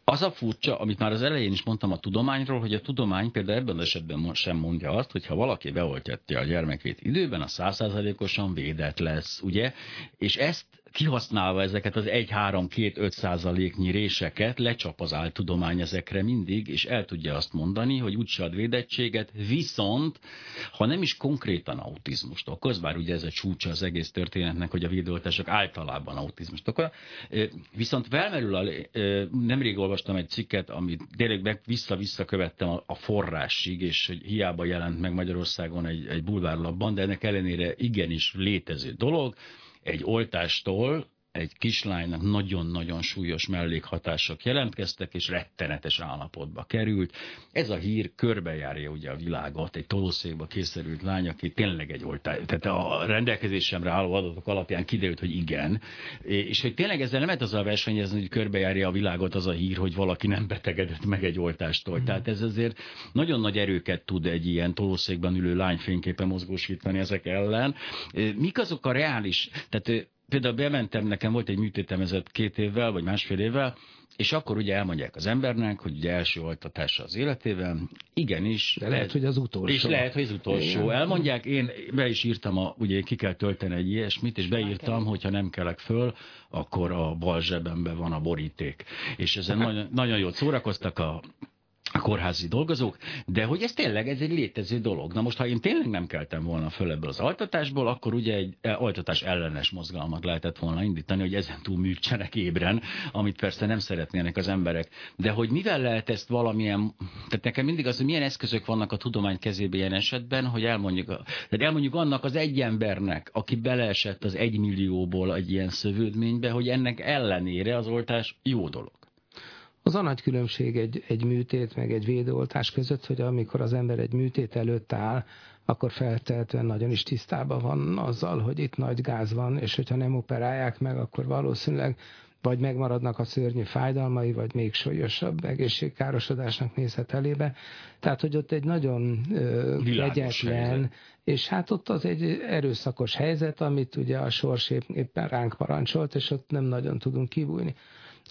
Az a furcsa, amit már az elején is mondtam a tudományról, hogy a tudomány például ebben az esetben sem mondja azt, hogy ha valaki beoltja a gyermekét időben, a százszázalékosan védett lesz, ugye? És ezt kihasználva ezeket az 1-3-2-5 százaléknyi réseket, lecsap az áltudomány ezekre mindig, és el tudja azt mondani, hogy úgyse ad védettséget, viszont, ha nem is konkrétan autizmust okoz, bár ugye ez a csúcsa az egész történetnek, hogy a védőoltások általában autizmust okoz, viszont felmerül, a, nemrég olvastam egy cikket, amit tényleg vissza-vissza követtem a forrásig, és hogy hiába jelent meg Magyarországon egy, egy bulvárlapban, de ennek ellenére igenis létező dolog, egy oltástól egy kislánynak nagyon-nagyon súlyos mellékhatások jelentkeztek, és rettenetes állapotba került. Ez a hír körbejárja ugye a világot, egy tolószékba készülült lány, aki tényleg egy oltás, tehát a rendelkezésemre álló adatok alapján kiderült, hogy igen, és hogy tényleg ezzel nem lehet az a versenyezni, hogy körbejárja a világot az a hír, hogy valaki nem betegedett meg egy oltástól. Mm. Tehát ez azért nagyon nagy erőket tud egy ilyen tolószékben ülő lány fényképe mozgósítani ezek ellen. Mik azok a reális, tehát például bementem, nekem volt egy műtétem ezett két évvel, vagy másfél évvel, és akkor ugye elmondják az embernek, hogy ugye első oltatása az életében, igenis. De lehet, hogy az utolsó. És lehet, hogy az utolsó. Igen. Elmondják, én be is írtam, a, ugye ki kell tölteni egy ilyesmit, és beírtam, hogyha nem kelek föl, akkor a bal zsebemben van a boríték. És ezen nagyon, nagyon jól szórakoztak a a kórházi dolgozók, de hogy ez tényleg ez egy létező dolog. Na most, ha én tényleg nem keltem volna föl ebből az altatásból, akkor ugye egy e, altatás ellenes mozgalmat lehetett volna indítani, hogy ezen túl műtsenek ébren, amit persze nem szeretnének az emberek. De hogy mivel lehet ezt valamilyen, tehát nekem mindig az, hogy milyen eszközök vannak a tudomány kezében ilyen esetben, hogy elmondjuk, tehát elmondjuk annak az egy embernek, aki beleesett az egymillióból egy ilyen szövődménybe, hogy ennek ellenére az oltás jó dolog. Az a nagy különbség egy, egy műtét meg egy védőoltás között, hogy amikor az ember egy műtét előtt áll, akkor feltehetően nagyon is tisztában van azzal, hogy itt nagy gáz van, és hogyha nem operálják meg, akkor valószínűleg vagy megmaradnak a szörnyű fájdalmai, vagy még súlyosabb egészségkárosodásnak nézhet elébe. Tehát, hogy ott egy nagyon legyetlen, és hát ott az egy erőszakos helyzet, amit ugye a sors éppen ránk parancsolt, és ott nem nagyon tudunk kibújni.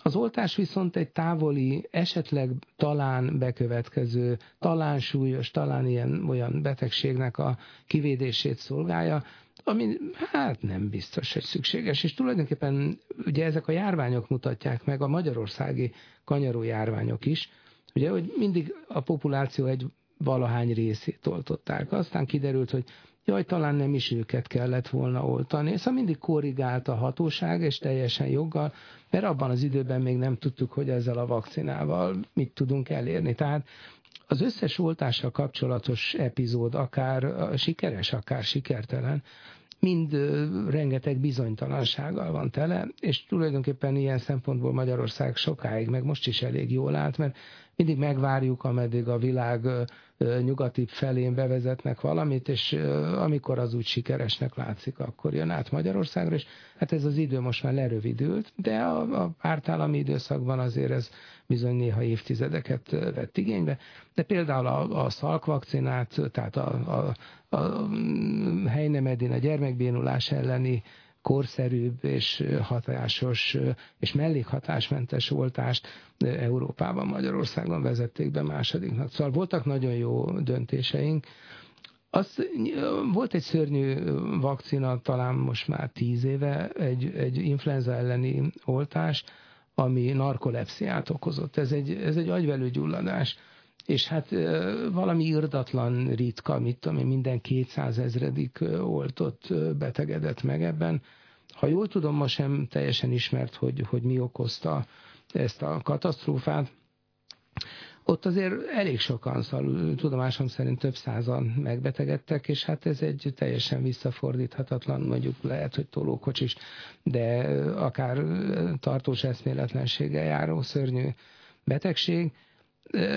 Az oltás viszont egy távoli, esetleg talán bekövetkező, talán súlyos, talán ilyen olyan betegségnek a kivédését szolgálja, ami hát nem biztos, hogy szükséges. És tulajdonképpen ugye ezek a járványok mutatják meg, a magyarországi kanyaró járványok is, ugye, hogy mindig a populáció egy valahány részét oltották. Aztán kiderült, hogy jaj, talán nem is őket kellett volna oltani. Szóval mindig korrigált a hatóság, és teljesen joggal, mert abban az időben még nem tudtuk, hogy ezzel a vakcinával mit tudunk elérni. Tehát az összes oltással kapcsolatos epizód, akár sikeres, akár sikertelen, mind rengeteg bizonytalansággal van tele, és tulajdonképpen ilyen szempontból Magyarország sokáig, meg most is elég jól állt, mert mindig megvárjuk, ameddig a világ nyugati felén bevezetnek valamit, és amikor az úgy sikeresnek látszik, akkor jön át Magyarországra, és hát ez az idő most már lerövidült, de a, a pártállami időszakban azért ez bizony néha évtizedeket vett igénybe, de például a, a szalkvakcinát, tehát a, a, a helynemedin, a gyermekbénulás elleni korszerűbb és hatásos és mellékhatásmentes oltást Európában, Magyarországon vezették be másodiknak. Szóval voltak nagyon jó döntéseink. Az, volt egy szörnyű vakcina, talán most már tíz éve, egy, egy influenza elleni oltás, ami narkolepsziát okozott. Ez egy, ez egy agyvelőgyulladás és hát valami irdatlan ritka, mit tudom én, minden 200 ezredik oltott betegedett meg ebben. Ha jól tudom, ma sem teljesen ismert, hogy, hogy mi okozta ezt a katasztrófát. Ott azért elég sokan, szóval tudomásom szerint több százan megbetegedtek, és hát ez egy teljesen visszafordíthatatlan, mondjuk lehet, hogy tolókocsis, de akár tartós eszméletlenséggel járó szörnyű betegség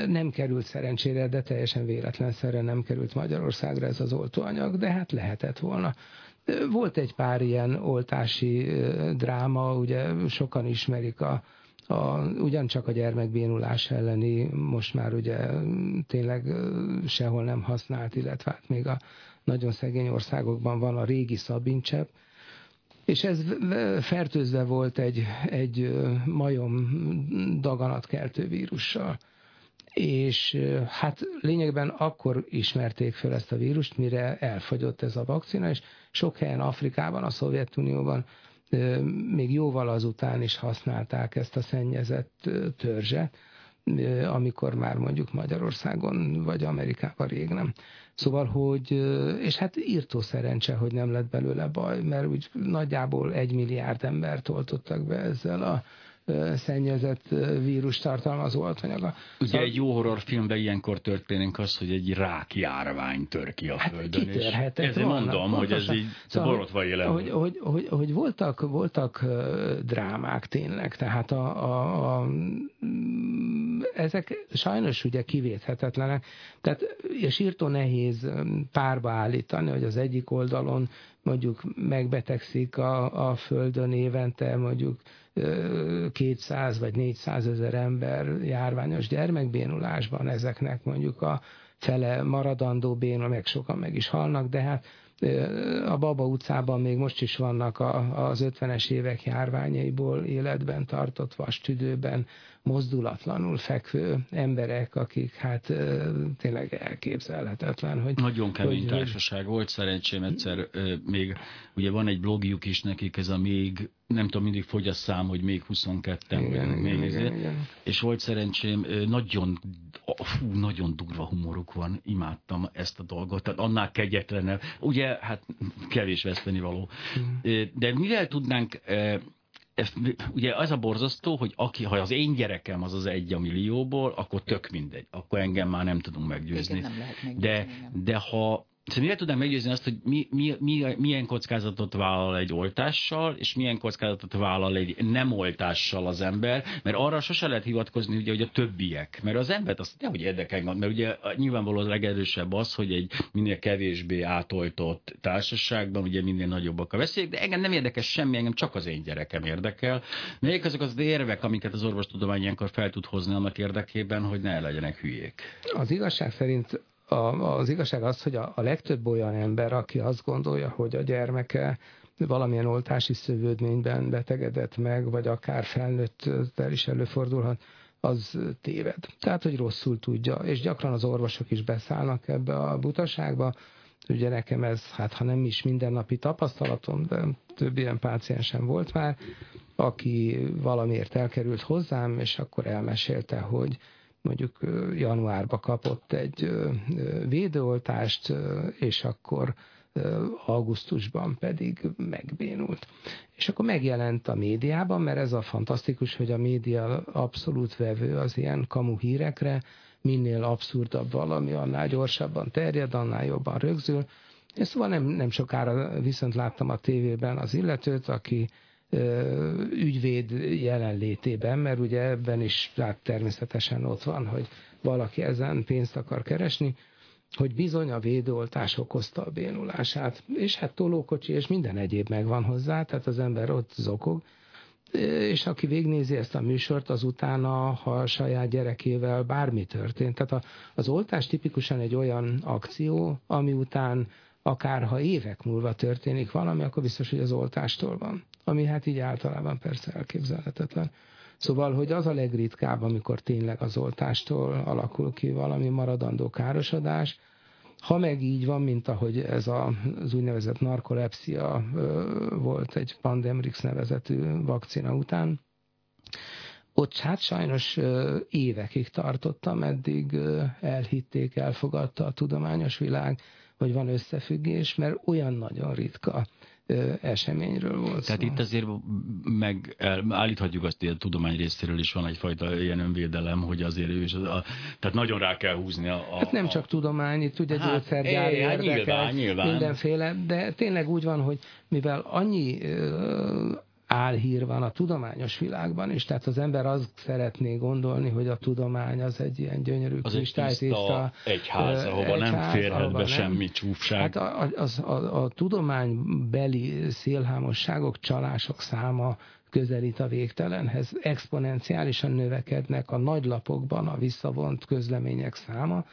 nem került szerencsére, de teljesen véletlenszerre nem került Magyarországra ez az oltóanyag, de hát lehetett volna. Volt egy pár ilyen oltási dráma, ugye sokan ismerik a, a, ugyancsak a gyermekbénulás elleni, most már ugye tényleg sehol nem használt, illetve hát még a nagyon szegény országokban van a régi szabincsepp, és ez fertőzve volt egy, egy majom daganatkeltő vírussal. És hát lényegben akkor ismerték fel ezt a vírust, mire elfogyott ez a vakcina, és sok helyen Afrikában, a Szovjetunióban még jóval azután is használták ezt a szennyezett törzset, amikor már mondjuk Magyarországon vagy Amerikában rég nem. Szóval, hogy, és hát írtó szerencse, hogy nem lett belőle baj, mert úgy nagyjából egy milliárd embert oltottak be ezzel a szennyezett vírus tartalmazó oltanyaga. Ugye szóval... egy jó horrorfilmben ilyenkor történik az, hogy egy rákjárvány tör ki a hát földön. Kitörhetett ezért mondom, hogy ez így szóval, borotva jelen. Hogy, hogy, hogy, hogy voltak, voltak drámák tényleg, tehát a, a, a, ezek sajnos ugye kivéthetetlenek, tehát és írtó nehéz párba állítani, hogy az egyik oldalon mondjuk megbetegszik a, a földön évente mondjuk 200 vagy 400 ezer ember járványos gyermekbénulásban, ezeknek mondjuk a fele maradandó bénul, meg sokan meg is halnak, de hát a Baba utcában még most is vannak a, az 50-es évek járványaiból életben tartott vastüdőben mozdulatlanul fekvő emberek, akik hát tényleg elképzelhetetlen, hogy... Nagyon kemény hogy, társaság volt, szerencsém egyszer még, ugye van egy blogjuk is nekik, ez a még nem tudom, mindig fogy a szám, hogy még 22-en, igen, még igen, igen, igen. és volt szerencsém, nagyon, fú, nagyon durva humoruk van, imádtam ezt a dolgot, tehát annál kegyetlenebb, ugye, hát kevés veszteni való. Mm. De mivel tudnánk ezt, ugye az a borzasztó, hogy aki, ha az én gyerekem az az egy a millióból, akkor tök mindegy. Akkor engem már nem tudunk meggyőzni. Igen, nem lehet meggyőzni de, de ha Szóval mire tudnám meggyőzni azt, hogy mi, mi, mi, milyen kockázatot vállal egy oltással, és milyen kockázatot vállal egy nem oltással az ember, mert arra sose lehet hivatkozni, ugye, hogy a többiek. Mert az embert azt hogy érdekel, mert ugye nyilvánvalóan a legerősebb az, hogy egy minél kevésbé átoltott társaságban ugye minél nagyobbak a veszélyek, de engem nem érdekel semmi, engem csak az én gyerekem érdekel. Melyik azok az érvek, amiket az orvostudomány ilyenkor fel tud hozni annak érdekében, hogy ne legyenek hülyék? Az igazság szerint a, az igazság az, hogy a, a legtöbb olyan ember, aki azt gondolja, hogy a gyermeke valamilyen oltási szövődményben betegedett meg, vagy akár felnőttel is előfordulhat, az téved. Tehát, hogy rosszul tudja, és gyakran az orvosok is beszállnak ebbe a butaságba. Ugye nekem ez, hát ha nem is mindennapi tapasztalatom, de több ilyen páciensem volt már, aki valamiért elkerült hozzám, és akkor elmesélte, hogy mondjuk januárba kapott egy védőoltást, és akkor augusztusban pedig megbénult. És akkor megjelent a médiában, mert ez a fantasztikus, hogy a média abszolút vevő az ilyen kamu hírekre, minél abszurdabb valami, annál gyorsabban terjed, annál jobban rögzül. És szóval nem, nem sokára viszont láttam a tévében az illetőt, aki ügyvéd jelenlétében, mert ugye ebben is hát természetesen ott van, hogy valaki ezen pénzt akar keresni, hogy bizony a védőoltás okozta a bénulását, és hát tolókocsi és minden egyéb megvan hozzá, tehát az ember ott zokog, és aki végnézi ezt a műsort, az utána, ha a saját gyerekével bármi történt. Tehát az oltás tipikusan egy olyan akció, ami után akár ha évek múlva történik valami, akkor biztos, hogy az oltástól van. Ami hát így általában persze elképzelhetetlen. Szóval, hogy az a legritkább, amikor tényleg az oltástól alakul ki valami maradandó károsodás, ha meg így van, mint ahogy ez a, az úgynevezett narkolepsia volt egy Pandemrix nevezetű vakcina után, ott hát sajnos évekig tartottam, meddig elhitték, elfogadta a tudományos világ, hogy van összefüggés, mert olyan nagyon ritka eseményről volt Tehát szó. itt azért meg állíthatjuk azt, hogy a tudomány részéről is van egyfajta ilyen önvédelem, hogy azért ő is, a, tehát nagyon rá kell húzni a... a hát nem csak tudomány, itt ugye hát, gyógyszergyár érdekel, nyilván, nyilván. mindenféle, de tényleg úgy van, hogy mivel annyi álhír van a tudományos világban is, tehát az ember azt szeretné gondolni, hogy a tudomány az egy ilyen gyönyörű az kristálytiszta egyház, ahova egy nem férhet be semmi csúfság. Hát a, a, a, a, a tudománybeli szélhámosságok, csalások száma közelít a végtelenhez. Exponenciálisan növekednek a nagylapokban a visszavont közlemények száma,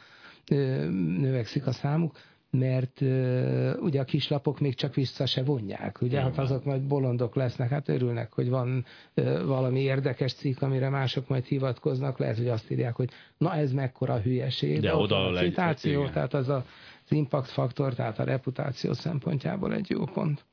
növekszik a számuk, mert uh, ugye a kislapok még csak vissza se vonják, ugye, hát azok majd bolondok lesznek, hát örülnek, hogy van uh, valami érdekes cikk, amire mások majd hivatkoznak, lehet, hogy azt írják, hogy na ez mekkora hülyeség. De oda a citáció, tehát az a, az impact faktor, tehát a reputáció szempontjából egy jó pont.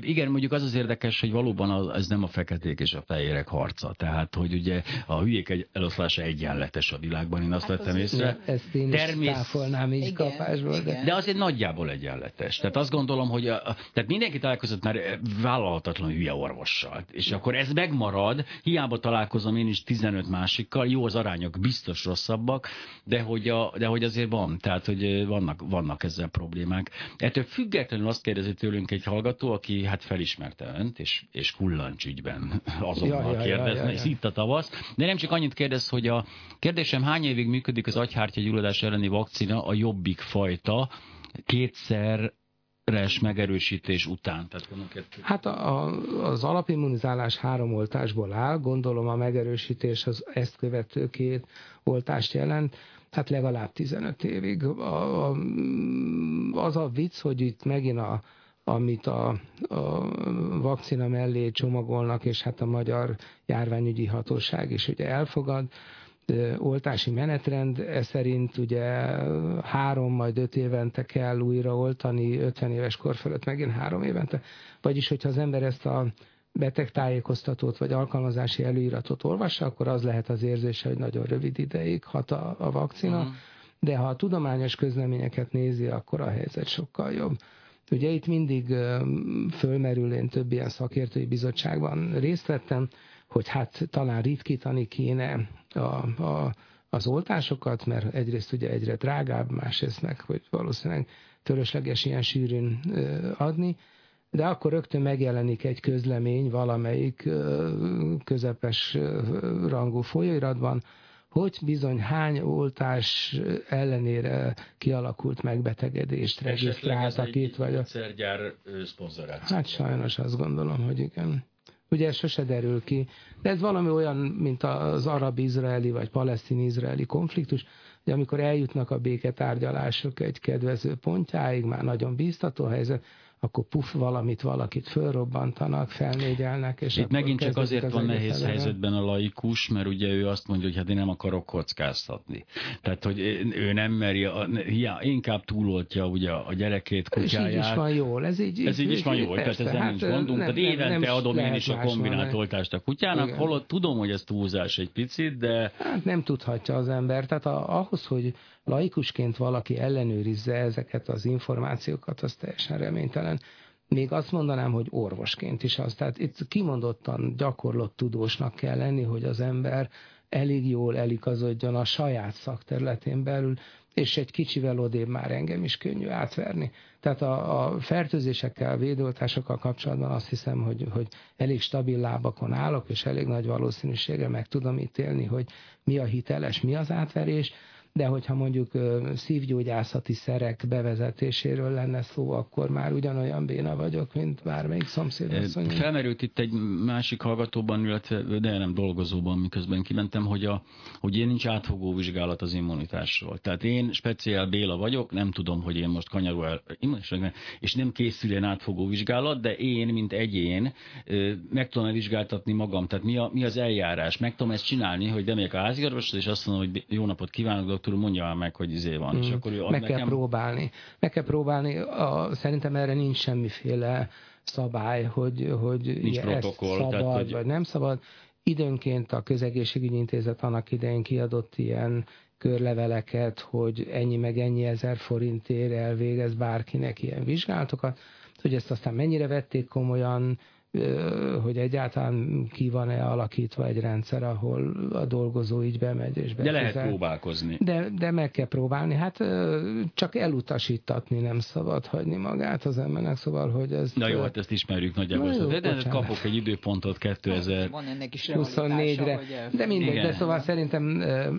Igen, mondjuk az az érdekes, hogy valóban ez nem a feketék és a fehérek harca. Tehát, hogy ugye a hülyék egy, eloszlása egyenletes a világban, én azt hát vettem észre. Ezt én Termész... is így igen, kapásból. De... de azért nagyjából egyenletes. Tehát azt gondolom, hogy a, tehát mindenki találkozott már vállalhatatlan hülye orvossal. És akkor ez megmarad, hiába találkozom én is 15 másikkal, jó az arányok biztos rosszabbak, de hogy, a, de hogy azért van, tehát hogy vannak, vannak ezzel problémák. Ettől függetlenül azt kérdezi tőlünk egy hallgató, hallgató, aki hát felismerte önt, és, és kullancsügyben azonnal ja, kérdezne, ja, ja, ja. itt a tavasz. De nem csak annyit kérdez, hogy a kérdésem hány évig működik az agyhártya gyulladás elleni vakcina, a jobbik fajta, kétszer res megerősítés után. Tehát hát a, a, az alapimmunizálás három oltásból áll, gondolom a megerősítés az ezt követő két oltást jelent, hát legalább 15 évig. A, a, az a vicc, hogy itt megint a amit a, a vakcina mellé csomagolnak, és hát a Magyar Járványügyi Hatóság is ugye elfogad, oltási menetrend, ez szerint ugye három, majd öt évente kell újra oltani, 50 éves kor fölött megint három évente. Vagyis, hogyha az ember ezt a betegtájékoztatót vagy alkalmazási előíratot olvassa, akkor az lehet az érzése, hogy nagyon rövid ideig hat a, a vakcina, uh-huh. de ha a tudományos közleményeket nézi, akkor a helyzet sokkal jobb. Ugye itt mindig fölmerül, én több ilyen szakértői bizottságban részt vettem, hogy hát talán ritkítani kéne a, a, az oltásokat, mert egyrészt ugye egyre drágább, másrészt meg, hogy valószínűleg törösleges ilyen sűrűn adni, de akkor rögtön megjelenik egy közlemény valamelyik közepes rangú folyóiratban, hogy bizony hány oltás ellenére kialakult megbetegedést regisztráltak itt. Vagy a... gyár szponzoráció. Hát sajnos azt gondolom, hogy igen. Ugye sose derül ki. De ez valami olyan, mint az arab-izraeli vagy palesztin-izraeli konfliktus, hogy amikor eljutnak a béketárgyalások egy kedvező pontjáig, már nagyon bíztató helyzet, akkor puf, valamit valakit fölrobbantanak, felnégyelnek. És Itt megint csak azért az van nehéz eleve. helyzetben a laikus, mert ugye ő azt mondja, hogy hát én nem akarok kockáztatni. Tehát, hogy ő nem meri, a, ja, inkább túloltja ugye a gyerekét, kutyáját. Ez így is van jól. Ez így, ez így is van jól, persze, tehát ezzel hát, nincs gondunk. Nem, tehát évente nem adom én is a kombinált oltást a kutyának, Igen. holott tudom, hogy ez túlzás egy picit, de... Hát nem tudhatja az ember. Tehát a, ahhoz, hogy laikusként valaki ellenőrizze ezeket az információkat, az teljesen reménytelen. Még azt mondanám, hogy orvosként is az. Tehát itt kimondottan gyakorlott tudósnak kell lenni, hogy az ember elég jól eligazodjon a saját szakterületén belül, és egy kicsivel odébb már engem is könnyű átverni. Tehát a, a fertőzésekkel, védőoltásokkal kapcsolatban azt hiszem, hogy, hogy elég stabil lábakon állok, és elég nagy valószínűséggel meg tudom ítélni, hogy mi a hiteles, mi az átverés de hogyha mondjuk szívgyógyászati szerek bevezetéséről lenne szó, akkor már ugyanolyan béna vagyok, mint bármelyik szomszédasszony. Felmerült itt egy másik hallgatóban, illetve de nem dolgozóban, miközben kimentem, hogy, a, hogy én nincs átfogó vizsgálat az immunitásról. Tehát én speciál Béla vagyok, nem tudom, hogy én most kanyarul el, és nem készül ilyen átfogó vizsgálat, de én, mint egyén, meg tudom vizsgáltatni magam. Tehát mi, a, mi az eljárás? Meg tudom ezt csinálni, hogy megyek a háziorvoshoz, és azt mondom, hogy jó napot kívánok, doktor mondja meg, hogy izé van, mm. és akkor ő ad Meg nekem... kell próbálni. Meg kell próbálni. A, szerintem erre nincs semmiféle szabály, hogy, hogy nincs protokoll, szabad, tehát, hogy... vagy nem szabad. Időnként a közegészségügyi intézet annak idején kiadott ilyen körleveleket, hogy ennyi meg ennyi ezer forintért elvégez bárkinek ilyen vizsgálatokat, hogy ezt aztán mennyire vették komolyan, hogy egyáltalán ki van-e alakítva egy rendszer, ahol a dolgozó így bemegy és befizet. De lehet próbálkozni. De, de meg kell próbálni. Hát csak elutasítatni nem szabad hagyni magát az embernek, szóval, hogy ez... Na jó, hát ezt ismerjük nagyjából. jó, de, de kapok egy időpontot 2024-re. De mindegy, Igen. de szóval szerintem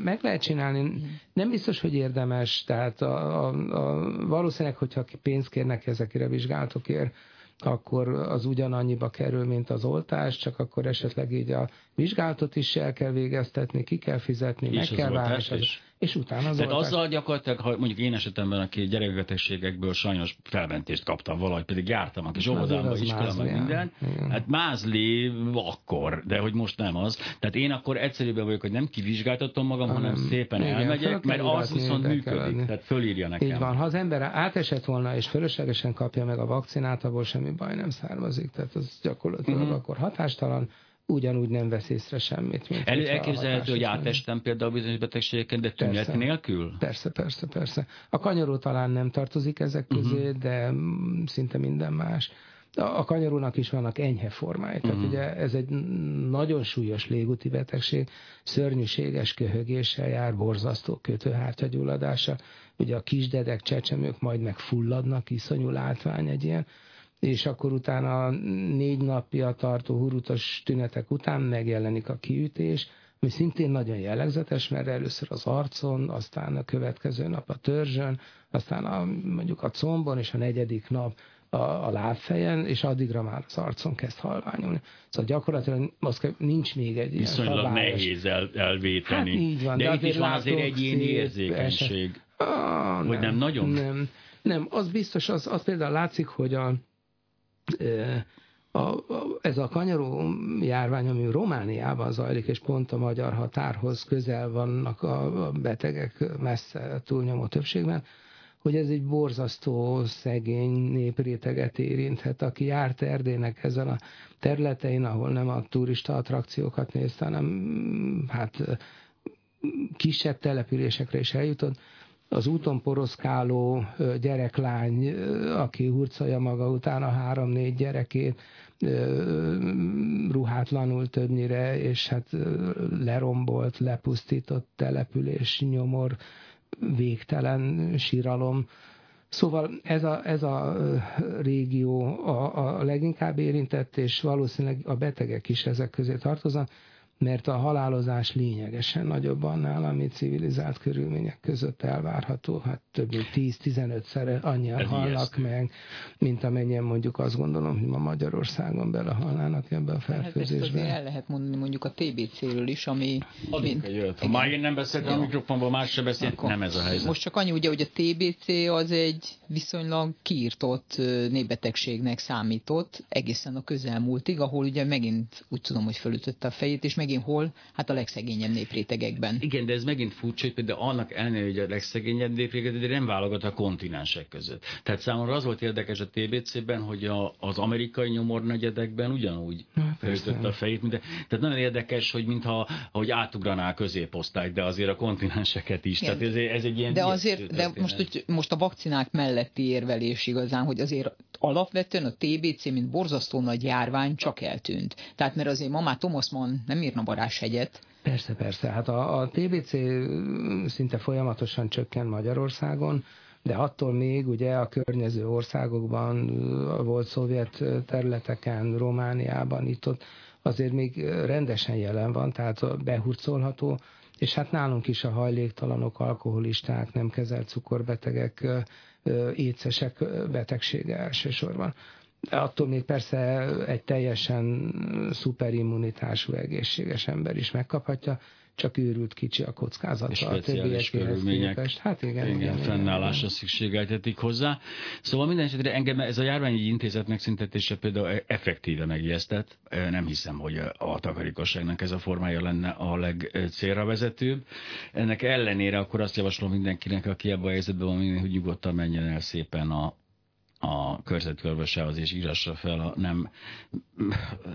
meg lehet csinálni. Nem biztos, hogy érdemes, tehát a, a, a, valószínűleg, hogyha pénzt kérnek ezekre a vizsgálatokért, akkor az ugyanannyiba kerül, mint az oltás, csak akkor esetleg így a vizsgálatot is el kell végeztetni, ki kell fizetni, és meg kell várni. és utána az Tehát oltás... azzal gyakorlatilag, ha mondjuk én esetemben, aki gyerekbetegségekből sajnos felmentést kaptam valahogy, pedig jártam a kis óvodámba, iskolában, minden, igen. hát mázli akkor, de hogy most nem az. Tehát én akkor egyszerűbben vagyok, hogy nem kivizsgáltatom magam, hanem szépen igen, elmegyek, mert az viszont működik, tehát fölírja nekem. Így van, ha az ember átesett volna és fölöslegesen kapja meg a vakcinát, abból semmi baj nem származik, tehát az gyakorlatilag uh-huh. akkor hatástalan, ugyanúgy nem vesz észre semmit. Mint El, elképzelhető, hogy átestem például bizonyos betegségeken, de tünet persze, nélkül? Persze, persze, persze. A kanyaró talán nem tartozik ezek közé, uh-huh. de szinte minden más. A kanyarónak is vannak enyhe formái. Tehát uh-huh. ugye ez egy nagyon súlyos légúti betegség, szörnyűséges köhögéssel jár, borzasztó kötőhártyagyulladása. Ugye a kisdedek, csecsemők majd megfulladnak, iszonyú látvány egy ilyen és akkor utána négy napja tartó hurutos tünetek után megjelenik a kiütés, ami szintén nagyon jellegzetes, mert először az arcon, aztán a következő nap a törzsön, aztán a, mondjuk a combon, és a negyedik nap a, a lábfejen, és addigra már az arcon kezd halványulni. Szóval gyakorlatilag az, nincs még egy Viszonylag ilyen nehéz el, elvéteni. Hát így van. De, de itt is van azért egy ilyen érzékenység. Ah, hogy nem, nem nagyon? Nem, nem, az biztos, az, az például látszik, hogy a, a, a, ez a kanyaró járvány, ami Romániában zajlik, és pont a magyar határhoz közel vannak a, betegek messze túlnyomó többségben, hogy ez egy borzasztó szegény népréteget érinthet, aki járt Erdélynek ezen a területein, ahol nem a turista attrakciókat nézte, hanem hát kisebb településekre is eljutott, az úton poroszkáló gyereklány, aki hurcolja maga után a három-négy gyerekét, ruhátlanul többnyire, és hát lerombolt, lepusztított település, nyomor, végtelen síralom. Szóval ez a, ez a régió a, a leginkább érintett, és valószínűleg a betegek is ezek közé tartoznak mert a halálozás lényegesen nagyobb annál, ami civilizált körülmények között elvárható. Hát több mint 10-15-szere annyian Ez halnak ijesztő. meg, mint amennyien mondjuk azt gondolom, hogy ma Magyarországon belehalnának ebbe a fertőzésbe. Hát ezt el lehet mondani mondjuk a TBC-ről is, ami... Mint, egy Ha már én nem beszéltem a mikrofonból, más se beszélt, Akkor nem ez a helyzet. Most csak annyi, ugye, hogy a TBC az egy viszonylag kiirtott népbetegségnek számított egészen a közelmúltig, ahol ugye megint úgy tudom, hogy fölütötte a fejét, és meg megint hol? Hát a legszegényebb néprétegekben. Igen, de ez megint furcsa, hogy például annak ellenére, hogy a legszegényebb néprétegek, de nem válogat a kontinensek között. Tehát számomra az volt érdekes a TBC-ben, hogy a, az amerikai nyomornegyedekben ugyanúgy felütött a fejét. Mint, tehát nagyon érdekes, hogy mintha hogy átugranál középosztályt, de azért a kontinenseket is. Igen. Tehát ez, ez egy ilyen de azért, de most, hogy most a vakcinák melletti érvelés igazán, hogy azért alapvetően a TBC, mint borzasztó nagy járvány csak eltűnt. Tehát mert azért ma már Thomas Mann nem írna varázshegyet. Persze, persze. Hát a, a TBC szinte folyamatosan csökken Magyarországon, de attól még ugye a környező országokban, volt szovjet területeken, Romániában, itt ott azért még rendesen jelen van, tehát behurcolható, és hát nálunk is a hajléktalanok, alkoholisták, nem kezelt cukorbetegek écesek betegsége elsősorban. Attól még persze egy teljesen szuperimmunitású, egészséges ember is megkaphatja, csak őrült kicsi a kockázata a többiekhez képest. Hát igen, igen, igen fennállásra igen. szükségeltetik hozzá. Szóval minden esetre engem ez a járványi intézet megszüntetése például effektíve megijesztett. Nem hiszem, hogy a takarékosságnak ez a formája lenne a legcélra vezetőbb. Ennek ellenére akkor azt javaslom mindenkinek, aki ebben a helyzetben van, hogy nyugodtan menjen el szépen a, a körzetőorvosához és írassa fel, a nem...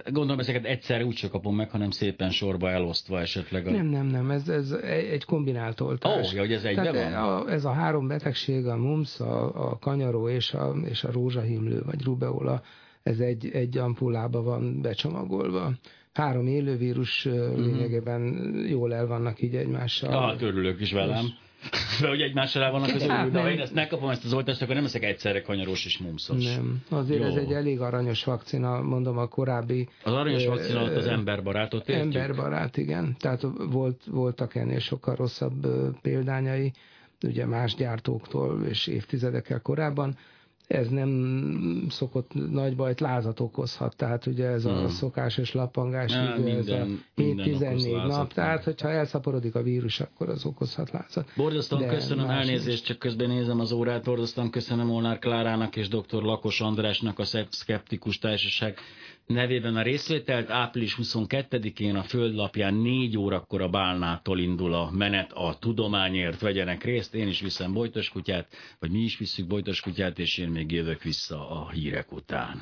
Gondolom, ezeket egyszerre úgy kapom meg, hanem szépen sorba elosztva esetleg. A... Nem, nem, nem, ez, ez egy kombinált oltás. Ó, oh, hogy ez egyben van? A, ez a három betegség, a mumps, a, a kanyaró és a, és a rózsahimlő, vagy rubeola, ez egy, egy ampullába van becsomagolva. Három élővírus mm-hmm. lényegében jól el vannak így egymással. Hát örülök is velem. És hogy egymásra rá vannak az hát, de ha én ezt megkapom ezt az oltást, akkor nem leszek egyszerre kanyaros és mumszos. Nem, azért Jó. ez egy elég aranyos vakcina, mondom a korábbi... Az aranyos vakcina alatt az emberbarátot értjük? Emberbarát, igen. Tehát volt, voltak ennél sokkal rosszabb példányai, ugye más gyártóktól és évtizedekkel korábban. Ez nem szokott nagy bajt, lázat okozhat, tehát ugye ez a hmm. szokásos lappangás, ja, idő, ez a 7-14 nap, tehát hogyha elszaporodik a vírus, akkor az okozhat lázat. Borzasztóan köszönöm, elnézést, csak közben nézem az órát, borzasztóan köszönöm Molnár Klárának és dr. Lakos Andrásnak a Szeptikus Társaság nevében a részvételt. Április 22-én a Földlapján 4 órakor a Bálnától indul a menet a tudományért. Vegyenek részt, én is viszem Bojtos kutyát, vagy mi is visszük Bojtos kutyát, és én még jövök vissza a hírek után.